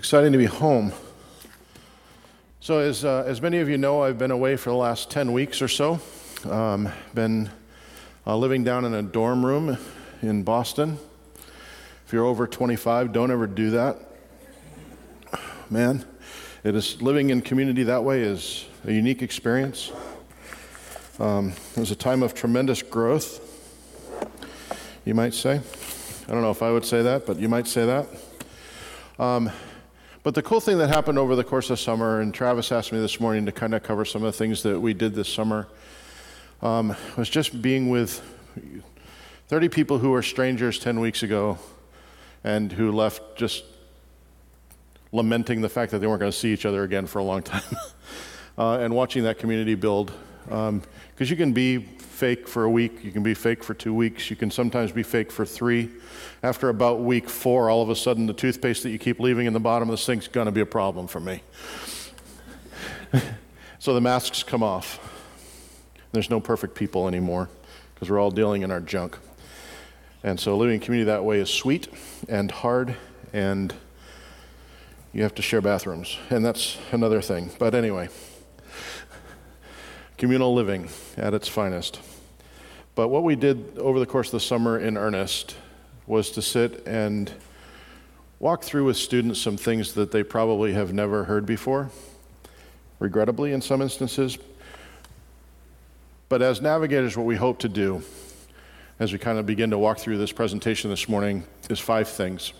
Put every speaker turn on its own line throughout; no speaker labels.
exciting to be home. So, as, uh, as many of you know, I've been away for the last 10 weeks or so. Um, been uh, living down in a dorm room in Boston. If you're over 25, don't ever do that. Man, it is living in community that way is a unique experience. Um, it was a time of tremendous growth, you might say. I don't know if I would say that, but you might say that. Um, but the cool thing that happened over the course of summer, and Travis asked me this morning to kind of cover some of the things that we did this summer, um, was just being with 30 people who were strangers 10 weeks ago and who left just lamenting the fact that they weren't going to see each other again for a long time. uh, and watching that community build. Because um, you can be fake for a week, you can be fake for two weeks, you can sometimes be fake for three. After about week four, all of a sudden the toothpaste that you keep leaving in the bottom of the sink is going to be a problem for me. so the masks come off. There's no perfect people anymore because we're all dealing in our junk. And so living in community that way is sweet and hard, and you have to share bathrooms. And that's another thing. But anyway, communal living at its finest. But what we did over the course of the summer in earnest was to sit and walk through with students some things that they probably have never heard before, regrettably in some instances. But as navigators, what we hope to do as we kind of begin to walk through this presentation this morning is five things.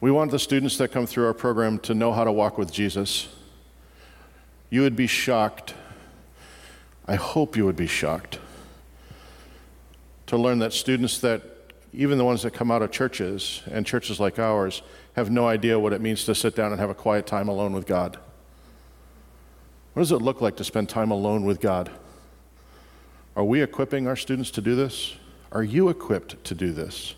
We want the students that come through our program to know how to walk with Jesus. You would be shocked. I hope you would be shocked to learn that students that, even the ones that come out of churches and churches like ours, have no idea what it means to sit down and have a quiet time alone with God. What does it look like to spend time alone with God? Are we equipping our students to do this? Are you equipped to do this?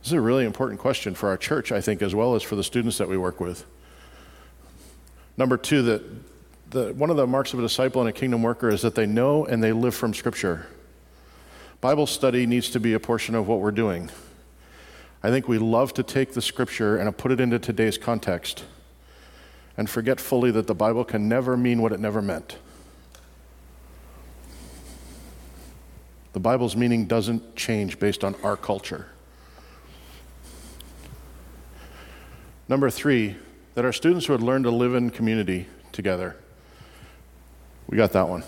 This is a really important question for our church, I think, as well as for the students that we work with. Number two, that the, one of the marks of a disciple and a kingdom worker is that they know and they live from Scripture. Bible study needs to be a portion of what we're doing. I think we love to take the scripture and put it into today's context and forget fully that the Bible can never mean what it never meant. The Bible's meaning doesn't change based on our culture. Number three, that our students would learn to live in community together. We got that one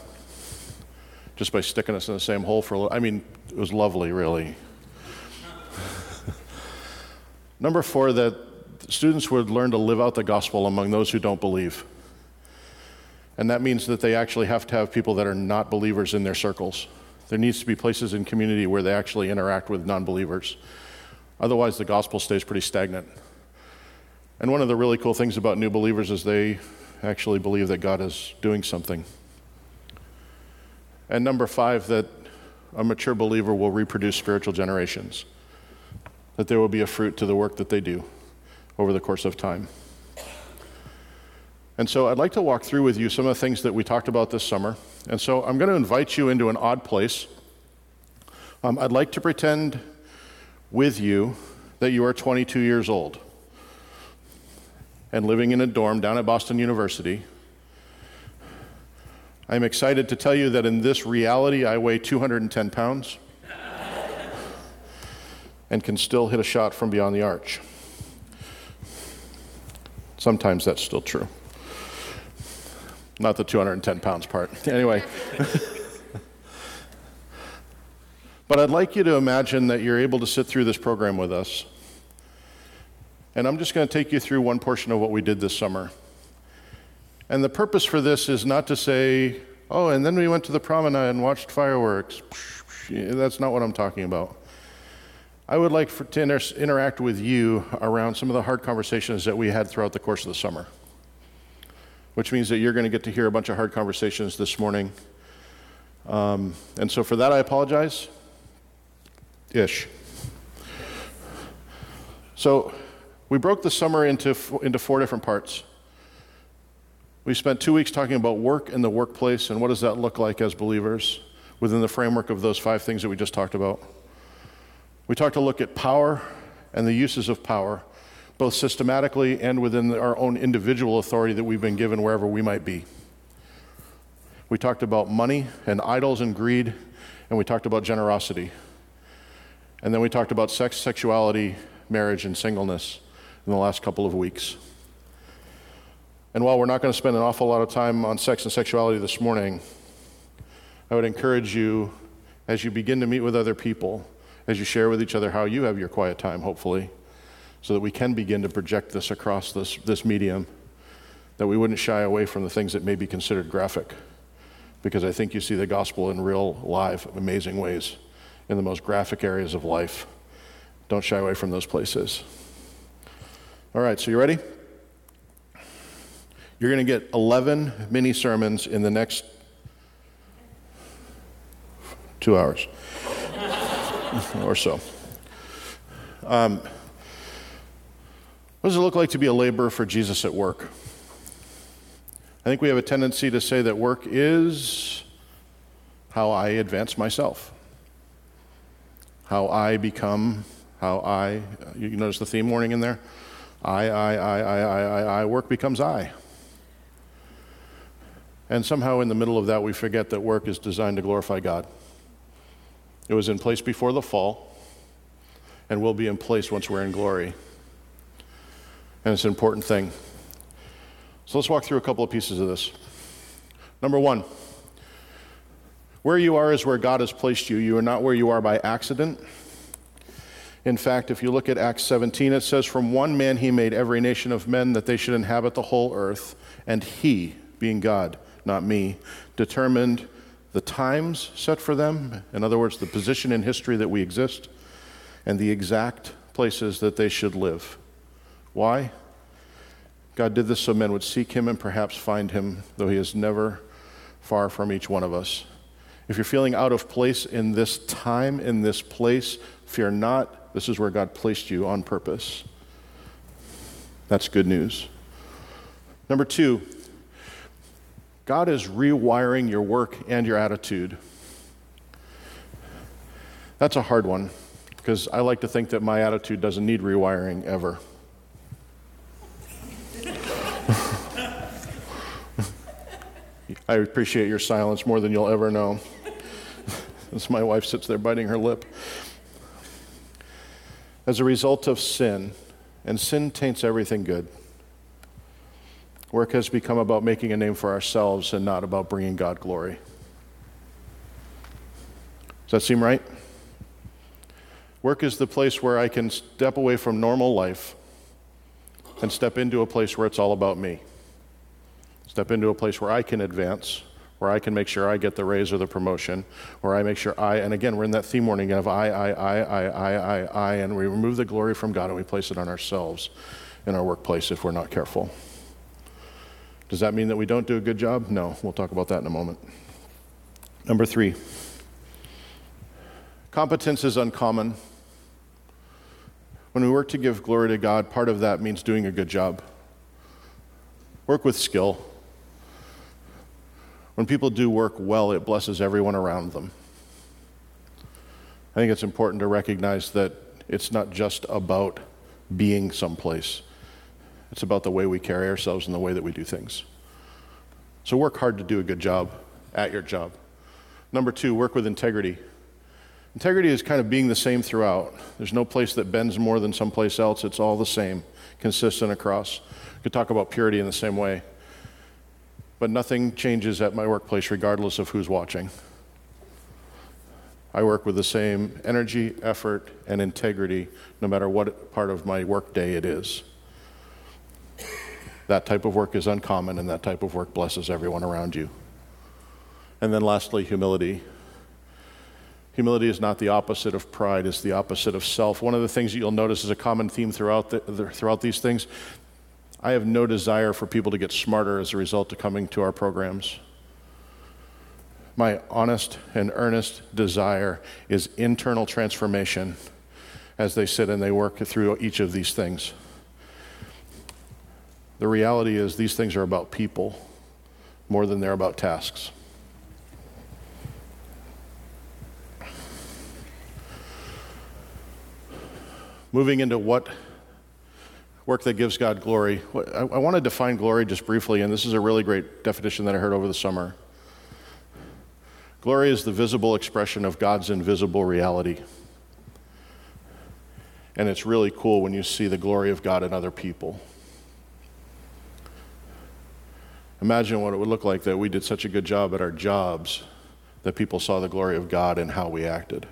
just by sticking us in the same hole for a little. I mean, it was lovely, really. Number four, that students would learn to live out the gospel among those who don't believe. And that means that they actually have to have people that are not believers in their circles. There needs to be places in community where they actually interact with non believers. Otherwise, the gospel stays pretty stagnant. And one of the really cool things about new believers is they actually believe that God is doing something. And number five, that a mature believer will reproduce spiritual generations, that there will be a fruit to the work that they do over the course of time. And so I'd like to walk through with you some of the things that we talked about this summer. And so I'm going to invite you into an odd place. Um, I'd like to pretend with you that you are 22 years old and living in a dorm down at Boston University I'm excited to tell you that in this reality, I weigh 210 pounds and can still hit a shot from beyond the arch. Sometimes that's still true. Not the 210 pounds part. Anyway. but I'd like you to imagine that you're able to sit through this program with us. And I'm just going to take you through one portion of what we did this summer. And the purpose for this is not to say, oh, and then we went to the promenade and watched fireworks. That's not what I'm talking about. I would like for, to inter- interact with you around some of the hard conversations that we had throughout the course of the summer, which means that you're going to get to hear a bunch of hard conversations this morning. Um, and so for that, I apologize. Ish. So we broke the summer into, into four different parts. We spent two weeks talking about work in the workplace and what does that look like as believers within the framework of those five things that we just talked about. We talked a look at power and the uses of power, both systematically and within our own individual authority that we've been given wherever we might be. We talked about money and idols and greed, and we talked about generosity. And then we talked about sex, sexuality, marriage, and singleness in the last couple of weeks. And while we're not going to spend an awful lot of time on sex and sexuality this morning, I would encourage you as you begin to meet with other people, as you share with each other how you have your quiet time, hopefully, so that we can begin to project this across this, this medium, that we wouldn't shy away from the things that may be considered graphic. Because I think you see the gospel in real, live, amazing ways in the most graphic areas of life. Don't shy away from those places. All right, so you ready? You're going to get 11 mini sermons in the next two hours or so. Um, what does it look like to be a laborer for Jesus at work? I think we have a tendency to say that work is how I advance myself, how I become, how I, you notice the theme warning in there? I, I, I, I, I, I, I, work becomes I. And somehow in the middle of that, we forget that work is designed to glorify God. It was in place before the fall and will be in place once we're in glory. And it's an important thing. So let's walk through a couple of pieces of this. Number one, where you are is where God has placed you. You are not where you are by accident. In fact, if you look at Acts 17, it says, From one man he made every nation of men that they should inhabit the whole earth, and he, being God, not me, determined the times set for them, in other words, the position in history that we exist, and the exact places that they should live. Why? God did this so men would seek him and perhaps find him, though he is never far from each one of us. If you're feeling out of place in this time, in this place, fear not this is where God placed you on purpose. That's good news. Number two, God is rewiring your work and your attitude. That's a hard one because I like to think that my attitude doesn't need rewiring ever. I appreciate your silence more than you'll ever know. As my wife sits there biting her lip as a result of sin, and sin taints everything good. Work has become about making a name for ourselves and not about bringing God glory. Does that seem right? Work is the place where I can step away from normal life and step into a place where it's all about me. Step into a place where I can advance where I can make sure I get the raise or the promotion, where I make sure I, and again, we're in that theme morning of I, I, I, I, I, I, I, and we remove the glory from God and we place it on ourselves in our workplace if we're not careful. Does that mean that we don't do a good job? No, we'll talk about that in a moment. Number three, competence is uncommon. When we work to give glory to God, part of that means doing a good job. Work with skill. When people do work well, it blesses everyone around them. I think it's important to recognize that it's not just about being someplace, it's about the way we carry ourselves and the way that we do things. So work hard to do a good job at your job. Number two, work with integrity. Integrity is kind of being the same throughout. There's no place that bends more than someplace else. It's all the same, consistent across. We could talk about purity in the same way but nothing changes at my workplace regardless of who's watching. I work with the same energy, effort, and integrity no matter what part of my workday it is. That type of work is uncommon, and that type of work blesses everyone around you. And then lastly, humility. Humility is not the opposite of pride, it's the opposite of self. One of the things that you'll notice is a common theme throughout, the, throughout these things I have no desire for people to get smarter as a result of coming to our programs. My honest and earnest desire is internal transformation as they sit and they work through each of these things. The reality is, these things are about people more than they're about tasks. moving into what work that gives God glory. I, I want to define glory just briefly, and this is a really great definition that I heard over the summer. Glory is the visible expression of God's invisible reality. And it's really cool when you see the glory of God in other people. Imagine what it would look like that we did such a good job at our jobs that people saw the glory of God in how we acted.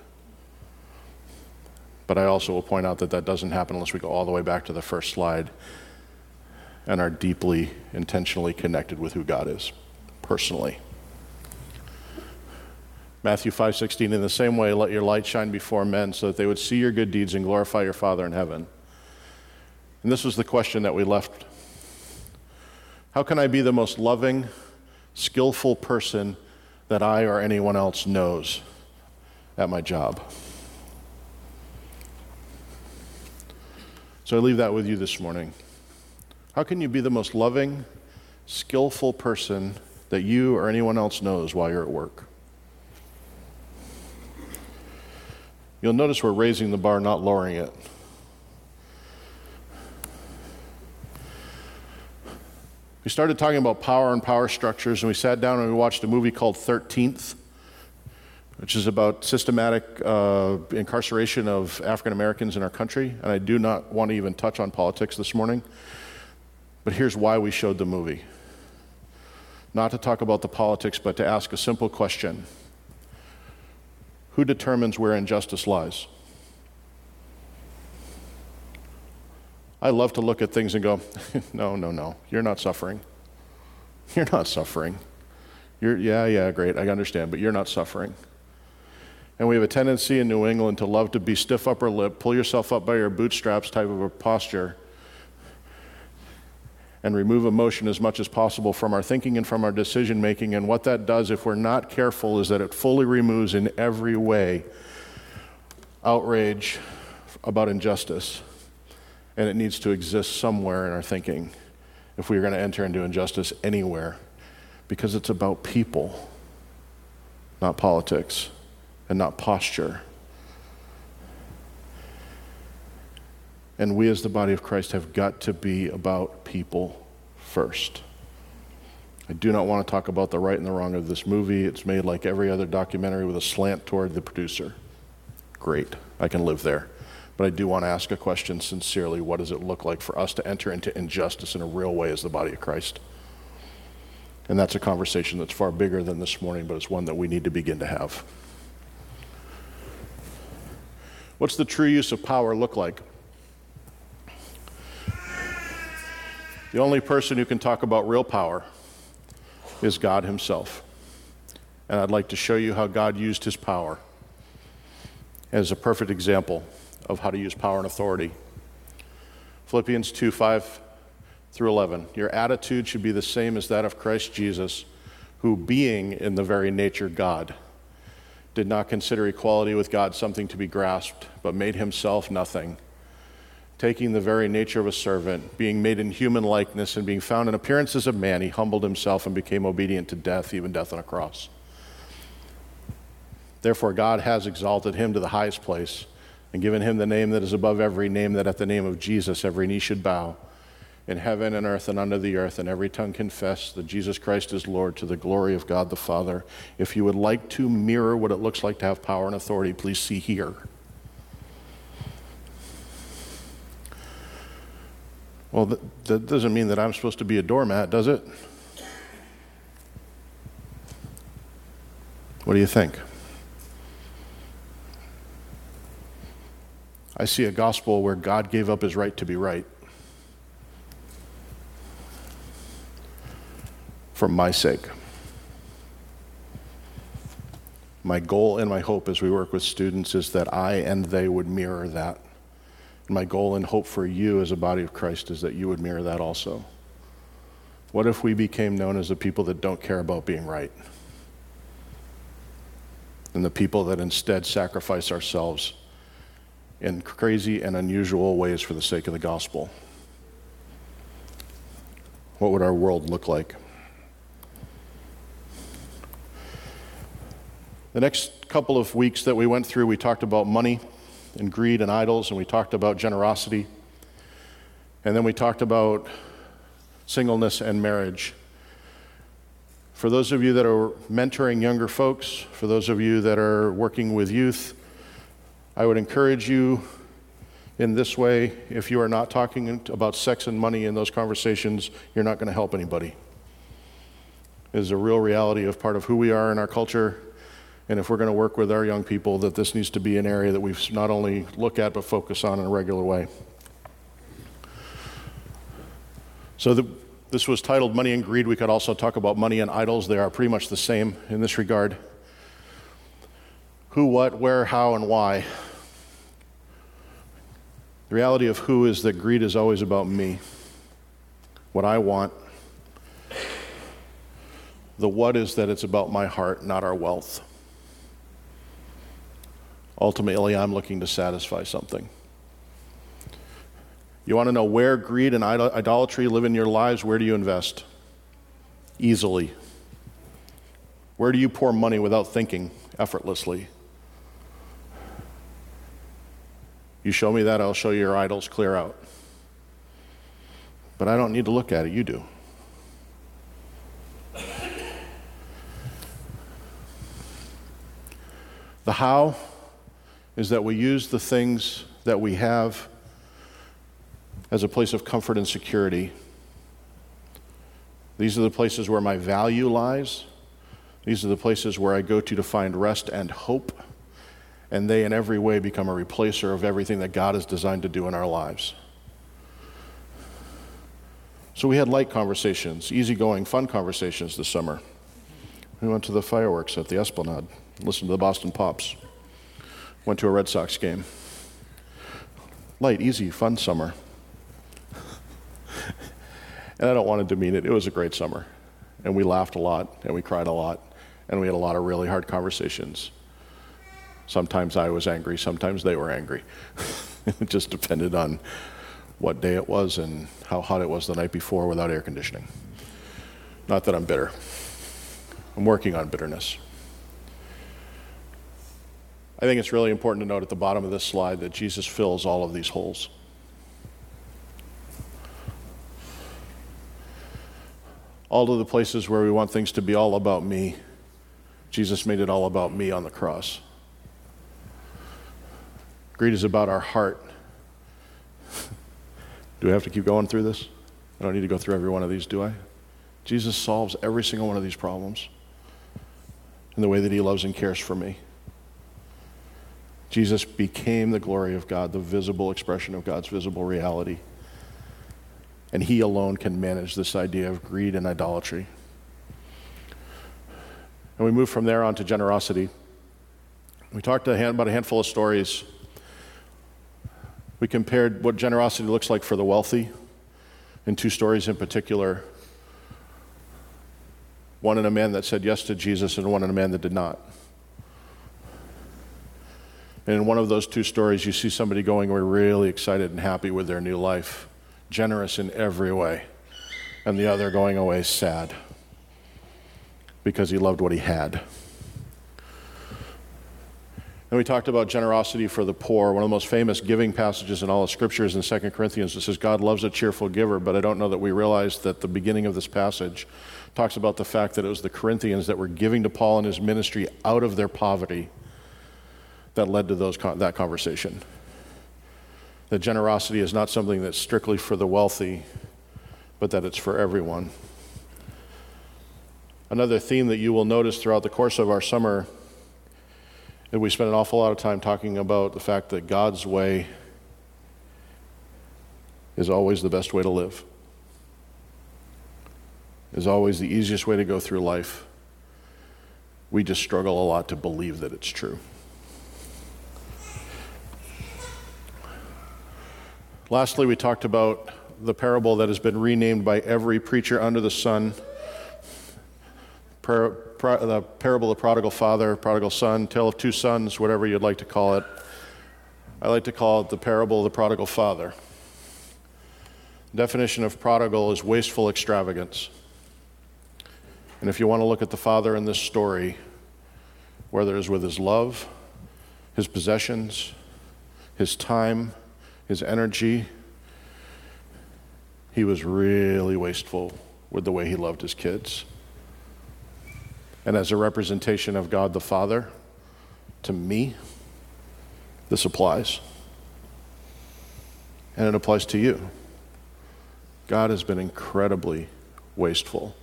But I also will point out that that doesn't happen unless we go all the way back to the first slide and are deeply, intentionally connected with who God is personally. Matthew 5:16 in the same way let your light shine before men so that they would see your good deeds and glorify your Father in heaven. And this was the question that we left. How can I be the most loving, skillful person that I or anyone else knows at my job? So I leave that with you this morning. How can you be the most loving, skillful person that you or anyone else knows while you're at work? You'll notice we're raising the bar, not lowering it. We started talking about power and power structures, and we sat down and we watched a movie called 13th, which is about systematic uh, incarceration of African Americans in our country. And I do not want to even touch on politics this morning, but here's why we showed the movie not to talk about the politics, but to ask a simple question who determines where injustice lies? I love to look at things and go, no, no, no, you're not suffering. You're not suffering. You're, yeah, yeah, great, I understand, but you're not suffering. And we have a tendency in New England to love to be stiff upper lip, pull yourself up by your bootstraps type of a posture, and remove emotion as much as possible from our thinking and from our decision making. And what that does, if we're not careful, is that it fully removes in every way outrage about injustice. And it needs to exist somewhere in our thinking if we are going to enter into injustice anywhere, because it's about people, not politics, and not posture. And we, as the body of Christ, have got to be about people first. I do not want to talk about the right and the wrong of this movie. It's made like every other documentary with a slant toward the producer. Great, I can live there. But I do want to ask a question sincerely what does it look like for us to enter into injustice in a real way as the body of Christ? And that's a conversation that's far bigger than this morning, but it's one that we need to begin to have. What's the true use of power look like? The only person who can talk about real power is God Himself. And I'd like to show you how God used His power as a perfect example of how to use power and authority. Philippians 2 5 through 11. Your attitude should be the same as that of Christ Jesus, who, being in the very nature God, did not consider equality with God something to be grasped, but made himself nothing taking the very nature of a servant, being made in human likeness, and being found in appearance as a man, he humbled himself and became obedient to death, even death on a cross. Therefore, God has exalted him to the highest place and given him the name that is above every name, that at the name of Jesus every knee should bow in heaven and earth and under the earth, and every tongue confess that Jesus Christ is Lord to the glory of God the Father. If you would like to mirror what it looks like to have power and authority, please see here. Well, that, doesn't mean that I'm supposed to be a doormat, does it? What do you think? I see a gospel where God gave up his right to be right for my sake. My goal and my hope as we work with students is that I and they would mirror that. My goal and hope for you as a body of Christ is that you would mirror that also. What if we became known as the people that don't care about being right? And the people that instead sacrifice ourselves in crazy and unusual ways for the sake of the gospel? What would our world look like? The next couple of weeks that we went through, we talked about money and greed and idols, and we talked about generosity. And then we talked about singleness and marriage. For those of you that are mentoring younger folks, for those of you that are working with youth, I would encourage you in this way if you are not talking about sex and money in those conversations, you're not going to help anybody. It is a real reality of part of who we are in our culture. And if we're going to work with our young people, that this needs to be an area that we not only look at but focus on in a regular way. So the, this was titled Money and Greed. We could also talk about money and idols. They are pretty much the same in this regard. Who, what, where, how, and why. The reality of who is that greed is always about me, what I want. The what is that it's about my heart, not our wealth. Ultimately, I'm looking to satisfy something. You want to know where greed and idolatry live in your lives? Where do you invest? Easily. Where do you pour money without thinking, effortlessly? You show me that, I'll show you your idols clear out. But I don't need to look at it, you do. The how is that we use the things that we have as a place of comfort and security. These are the places where my value lies. These are the places where I go to to find rest and hope. And they, in every way, become a replacer of everything that God has designed to do in our lives. So we had light conversations, easygoing, fun conversations this summer. We went to the fireworks at the Esplanade, listened to the Boston Pops, went to a Red Sox game. Light, easy, fun summer. And I don't want to demean it. It was a great summer. And we laughed a lot, and we cried a lot, and we had a lot of really hard conversations. Sometimes I was angry, sometimes they were angry. it just depended on what day it was and how hot it was the night before without air conditioning. Not that I'm bitter, I'm working on bitterness. I think it's really important to note at the bottom of this slide that Jesus fills all of these holes. all of the places where we want things to be all about me, Jesus made it all about me on the cross. Greed is about our heart. do I have to keep going through this? I don't need to go through every one of these, do I? Jesus solves every single one of these problems in the way that he loves and cares for me. Jesus became the glory of God, the visible expression of God's visible reality and He alone can manage this idea of greed and idolatry. And we move from there on to generosity. We talked about a handful of stories. We compared what generosity looks like for the wealthy in two stories in particular one in a man that said yes to Jesus, and one in a man that did not. And in one of those two stories, you see somebody going away really excited and happy with their new life generous in every way, and the other going away sad because he loved what he had. And we talked about generosity for the poor. One of the most famous giving passages in all of Scripture is in 2 Corinthians. It says, God loves a cheerful giver, but I don't know that we realize that the beginning of this passage talks about the fact that it was the Corinthians that were giving to Paul and his ministry out of their poverty that led to those, that conversation that generosity is not something that's strictly for the wealthy, but that it's for everyone. Another theme that you will notice throughout the course of our summer is we spent an awful lot of time talking about the fact that God's way is always the best way to live, is always the easiest way to go through life. We just struggle a lot to believe that it's true. Lastly, we talked about the parable that has been renamed by every preacher under the sun the parable of the prodigal father, prodigal son, tale of two sons, whatever you'd like to call it. I like to call it the parable of the prodigal father. The definition of prodigal is wasteful extravagance. And if you want to look at the father in this story, whether it's with his love, his possessions, his time, his energy. He was really wasteful with the way he loved his kids. And as a representation of God the Father, to me, this applies. And it applies to you. God has been incredibly wasteful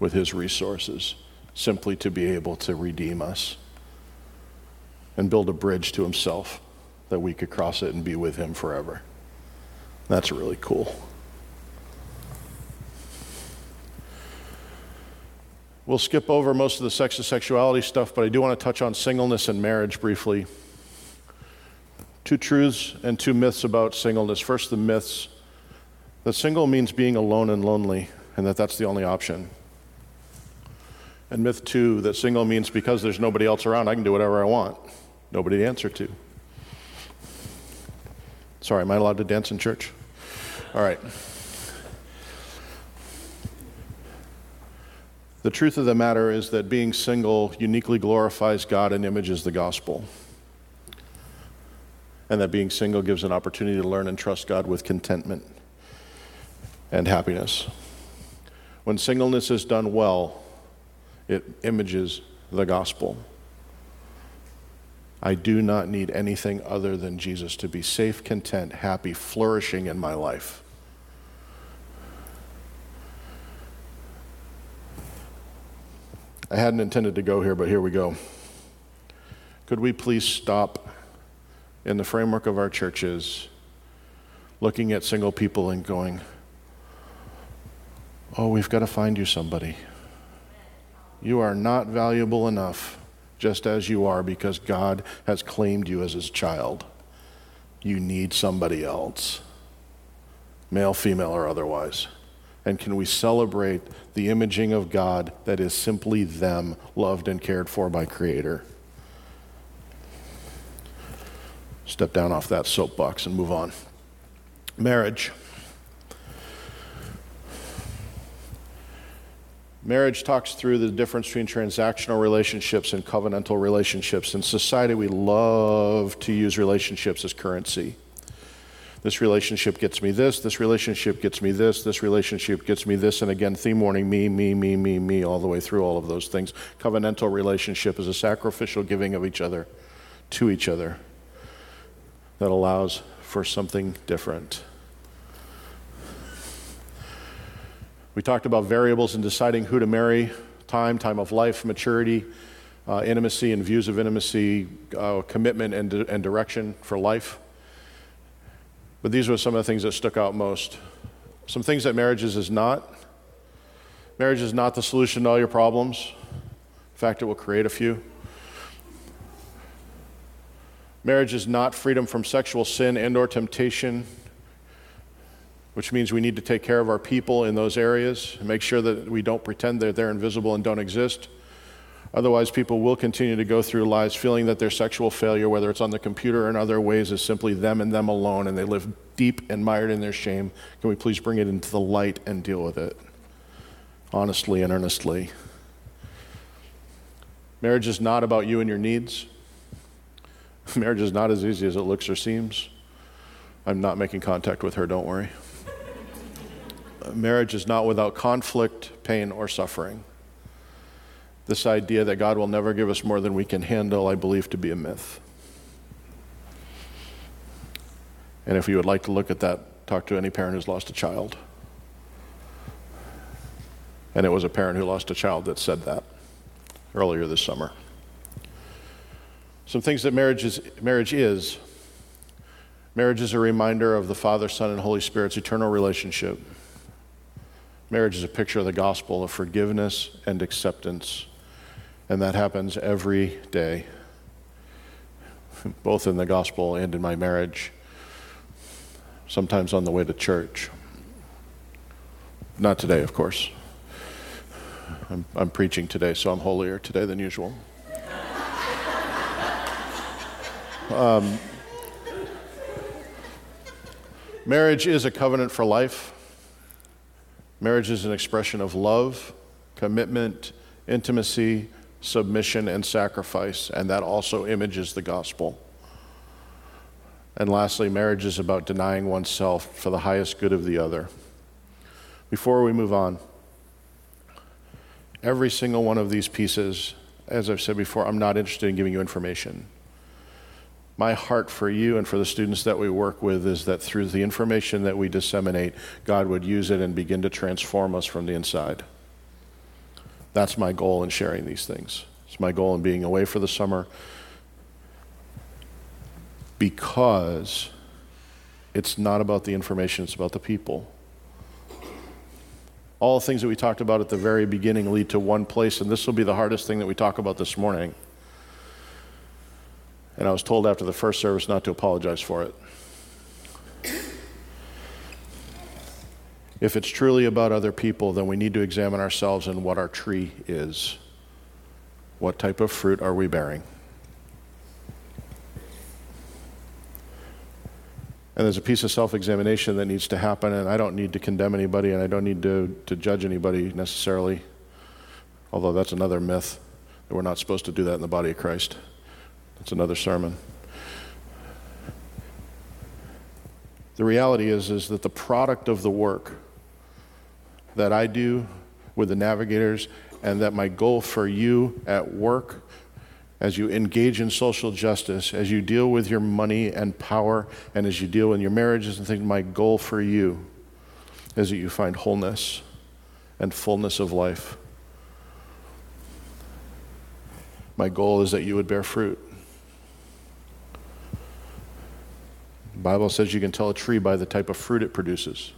with his resources simply to be able to redeem us and build a bridge to himself that we could cross it and be with him forever. That's really cool. We'll skip over most of the sex and sexuality stuff, but I do want to touch on singleness and marriage briefly. Two truths and two myths about singleness. First, the myths that single means being alone and lonely, and that that's the only option. And myth two, that single means because there's nobody else around, I can do whatever I want. Nobody to answer to. Sorry, am I allowed to dance in church? All right. The truth of the matter is that being single uniquely glorifies God and images the gospel. And that being single gives an opportunity to learn and trust God with contentment and happiness. When singleness is done well, it images the gospel. I do not need anything other than Jesus to be safe, content, happy, flourishing in my life. I hadn't intended to go here, but here we go. Could we please stop in the framework of our churches looking at single people and going, Oh, we've got to find you somebody. You are not valuable enough just as you are because God has claimed you as his child. You need somebody else, male, female, or otherwise. And can we celebrate the imaging of God that is simply them, loved and cared for by Creator? Step down off that soapbox and move on. Marriage. Marriage talks through the difference between transactional relationships and covenantal relationships. In society, we love to use relationships as currency. This relationship gets me this, this relationship gets me this, this relationship gets me this, and again, theme warning me, me, me, me, me, all the way through all of those things. Covenantal relationship is a sacrificial giving of each other to each other that allows for something different. We talked about variables in deciding who to marry time, time of life, maturity, uh, intimacy and views of intimacy, uh, commitment and, and direction for life. But these were some of the things that stuck out most. Some things that marriages is not. Marriage is not the solution to all your problems. In fact, it will create a few. Marriage is not freedom from sexual sin and or temptation, which means we need to take care of our people in those areas and make sure that we don't pretend that they're invisible and don't exist. Otherwise, people will continue to go through lives feeling that their sexual failure, whether it's on the computer or in other ways, is simply them and them alone, and they live deep and mired in their shame. Can we please bring it into the light and deal with it honestly and earnestly? Marriage is not about you and your needs. Marriage is not as easy as it looks or seems. I'm not making contact with her, don't worry. Marriage is not without conflict, pain, or suffering. This idea that God will never give us more than we can handle, I believe to be a myth. And if you would like to look at that, talk to any parent who's lost a child. And it was a parent who lost a child that said that earlier this summer. Some things that marriage is, marriage is. Marriage is a reminder of the Father, Son, and Holy Spirit's eternal relationship. Marriage is a picture of the gospel of forgiveness and acceptance and that happens every day, both in the gospel and in my marriage, sometimes on the way to church. Not today, of course. I'm, I'm preaching today, so I'm holier today than usual. Um, marriage is a covenant for life. Marriage is an expression of love, commitment, intimacy, submission and sacrifice, and that also images the gospel. And lastly, marriage is about denying oneself for the highest good of the other. Before we move on, every single one of these pieces, as I've said before, I'm not interested in giving you information. My heart for you and for the students that we work with is that through the information that we disseminate, God would use it and begin to transform us from the inside. That's my goal in sharing these things. It's my goal in being away for the summer because it's not about the information, it's about the people. All the things that we talked about at the very beginning lead to one place, and this will be the hardest thing that we talk about this morning. And I was told after the first service not to apologize for it. If it's truly about other people, then we need to examine ourselves and what our tree is. What type of fruit are we bearing? And there's a piece of self examination that needs to happen, and I don't need to condemn anybody and I don't need to, to judge anybody necessarily, although that's another myth that we're not supposed to do that in the body of Christ. That's another sermon. The reality is, is that the product of the work that I do with the navigators and that my goal for you at work as you engage in social justice, as you deal with your money and power, and as you deal in your marriages and things, my goal for you is that you find wholeness and fullness of life. My goal is that you would bear fruit. The Bible says you can tell a tree by the type of fruit it produces.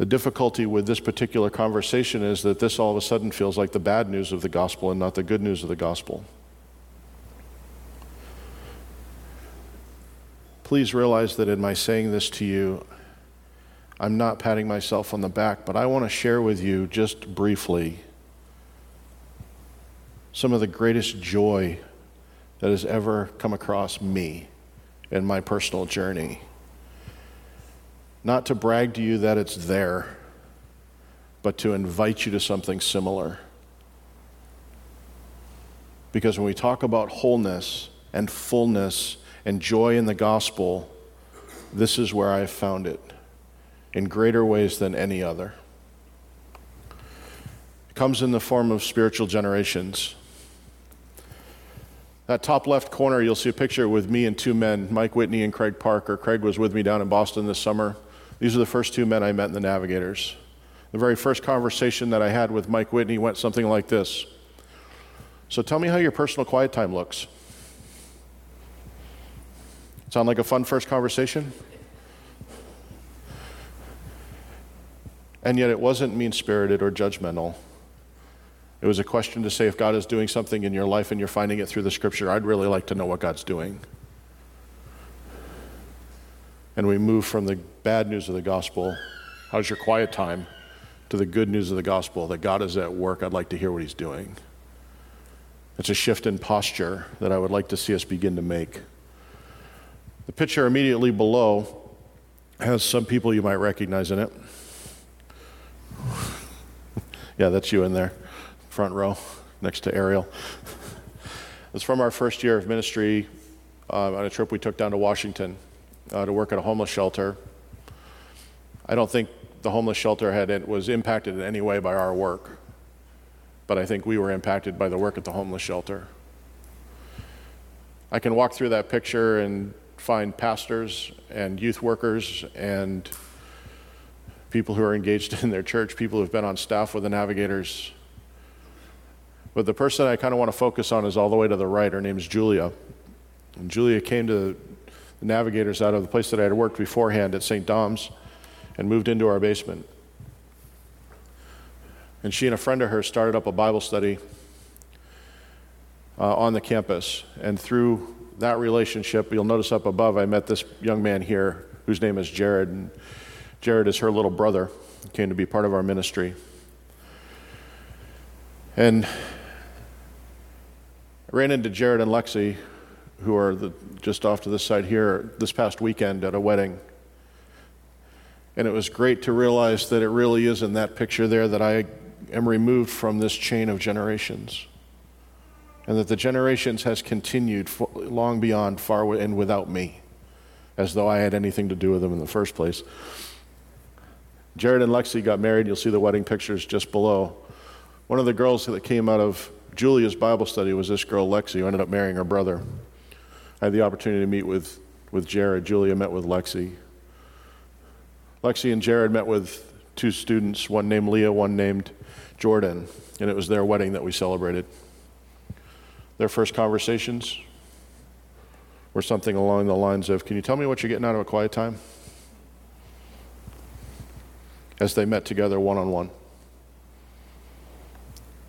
The difficulty with this particular conversation is that this all of a sudden feels like the bad news of the gospel and not the good news of the gospel. Please realize that in my saying this to you, I'm not patting myself on the back, but I want to share with you just briefly some of the greatest joy that has ever come across me in my personal journey not to brag to you that it's there, but to invite you to something similar. Because when we talk about wholeness and fullness and joy in the gospel, this is where I've found it in greater ways than any other. It comes in the form of spiritual generations. That top left corner, you'll see a picture with me and two men, Mike Whitney and Craig Parker. Craig was with me down in Boston this summer. These are the first two men I met in the Navigators. The very first conversation that I had with Mike Whitney went something like this So tell me how your personal quiet time looks. Sound like a fun first conversation? And yet it wasn't mean spirited or judgmental. It was a question to say if God is doing something in your life and you're finding it through the scripture, I'd really like to know what God's doing and we move from the bad news of the gospel, how's your quiet time, to the good news of the gospel that God is at work. I'd like to hear what He's doing. It's a shift in posture that I would like to see us begin to make. The picture immediately below has some people you might recognize in it. yeah, that's you in there, front row, next to Ariel. It's from our first year of ministry uh, on a trip we took down to Washington uh, to work at a homeless shelter. I don't think the homeless shelter had it was impacted in any way by our work, but I think we were impacted by the work at the homeless shelter. I can walk through that picture and find pastors and youth workers and people who are engaged in their church, people who've been on staff with the navigators. But the person I kind of want to focus on is all the way to the right. Her name is Julia. And Julia came to the navigators out of the place that I had worked beforehand at St. Dom's and moved into our basement. And she and a friend of hers started up a Bible study uh, on the campus. And through that relationship, you'll notice up above, I met this young man here whose name is Jared. And Jared is her little brother, he came to be part of our ministry. And I ran into Jared and Lexi who are the, just off to this side here this past weekend at a wedding. And it was great to realize that it really is in that picture there that I am removed from this chain of generations. and that the generations has continued long beyond far and without me, as though I had anything to do with them in the first place. Jared and Lexi got married. You'll see the wedding pictures just below. One of the girls that came out of Julia's Bible study was this girl, Lexi, who ended up marrying her brother. I had the opportunity to meet with, with Jared. Julia met with Lexi. Lexi and Jared met with two students, one named Leah, one named Jordan, and it was their wedding that we celebrated. Their first conversations were something along the lines of Can you tell me what you're getting out of a quiet time? As they met together one on one,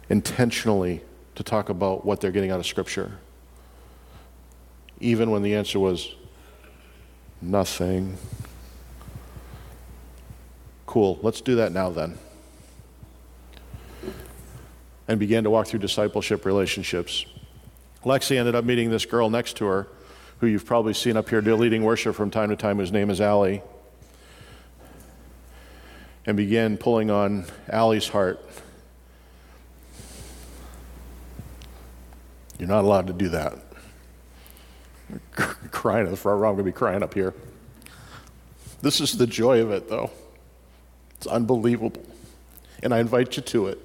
intentionally to talk about what they're getting out of Scripture, even when the answer was nothing. Cool, let's do that now then. And began to walk through discipleship relationships. Lexi ended up meeting this girl next to her, who you've probably seen up here leading worship from time to time, whose name is Allie, and began pulling on Allie's heart. You're not allowed to do that. crying in the front row, I'm going to be crying up here. This is the joy of it, though. It's unbelievable. And I invite you to it.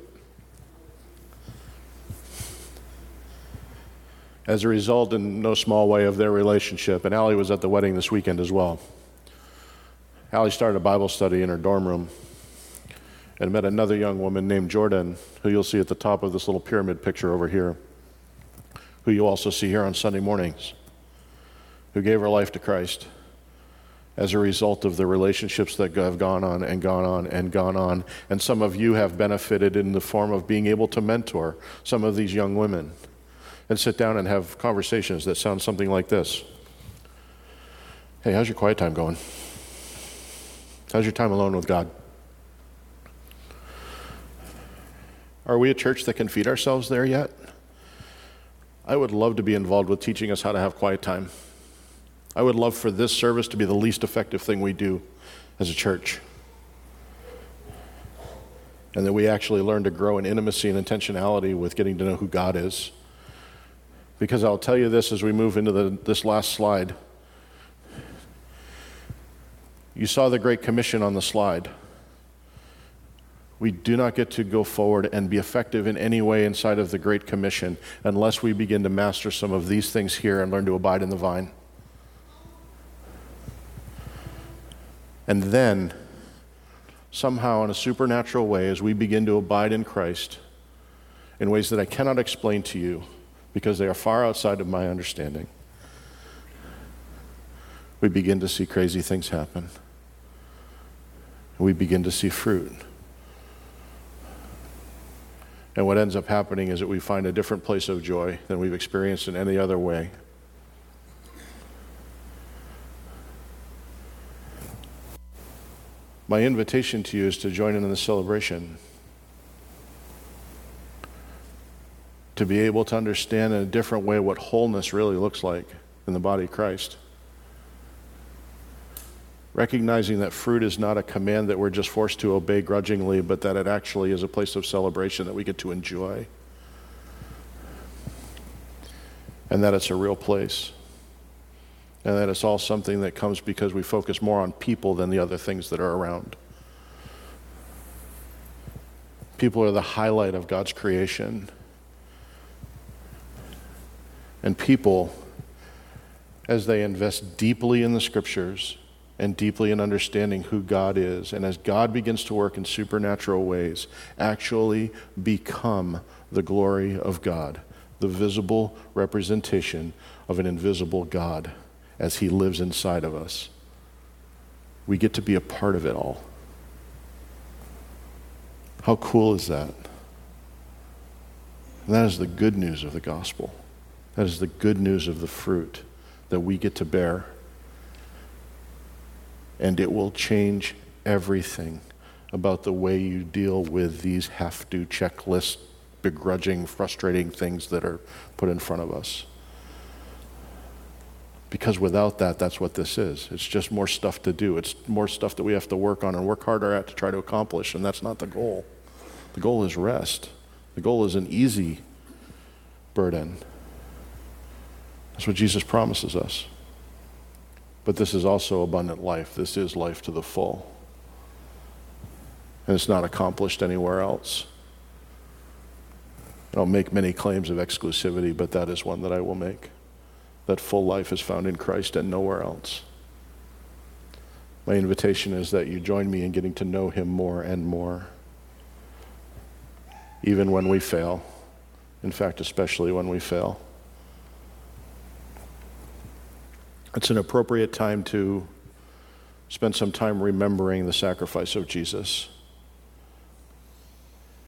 As a result, in no small way, of their relationship, and Allie was at the wedding this weekend as well. Allie started a Bible study in her dorm room and met another young woman named Jordan, who you'll see at the top of this little pyramid picture over here, who you also see here on Sunday mornings, who gave her life to Christ as a result of the relationships that have gone on and gone on and gone on. And some of you have benefited in the form of being able to mentor some of these young women and sit down and have conversations that sound something like this Hey, how's your quiet time going? How's your time alone with God? Are we a church that can feed ourselves there yet? I would love to be involved with teaching us how to have quiet time. I would love for this service to be the least effective thing we do as a church. And that we actually learn to grow in intimacy and intentionality with getting to know who God is. Because I'll tell you this as we move into the, this last slide. You saw the Great Commission on the slide. We do not get to go forward and be effective in any way inside of the Great Commission unless we begin to master some of these things here and learn to abide in the vine. And then, somehow, in a supernatural way, as we begin to abide in Christ in ways that I cannot explain to you because they are far outside of my understanding, we begin to see crazy things happen. We begin to see fruit. And what ends up happening is that we find a different place of joy than we've experienced in any other way. My invitation to you is to join in the celebration. To be able to understand in a different way what wholeness really looks like in the body of Christ. Recognizing that fruit is not a command that we're just forced to obey grudgingly, but that it actually is a place of celebration that we get to enjoy. And that it's a real place and that it's all something that comes because we focus more on people than the other things that are around. People are the highlight of God's creation. And people, as they invest deeply in the scriptures and deeply in understanding who God is, and as God begins to work in supernatural ways, actually become the glory of God, the visible representation of an invisible God as He lives inside of us. We get to be a part of it all. How cool is that? And that is the good news of the gospel. That is the good news of the fruit that we get to bear. And it will change everything about the way you deal with these have to checklist, begrudging, frustrating things that are put in front of us. Because without that, that's what this is. It's just more stuff to do. It's more stuff that we have to work on and work harder at to try to accomplish, and that's not the goal. The goal is rest. The goal is an easy burden. That's what Jesus promises us. But this is also abundant life. This is life to the full. And it's not accomplished anywhere else. I don't make many claims of exclusivity, but that is one that I will make. That full life is found in Christ and nowhere else. My invitation is that you join me in getting to know Him more and more, even when we fail. In fact, especially when we fail. It's an appropriate time to spend some time remembering the sacrifice of Jesus.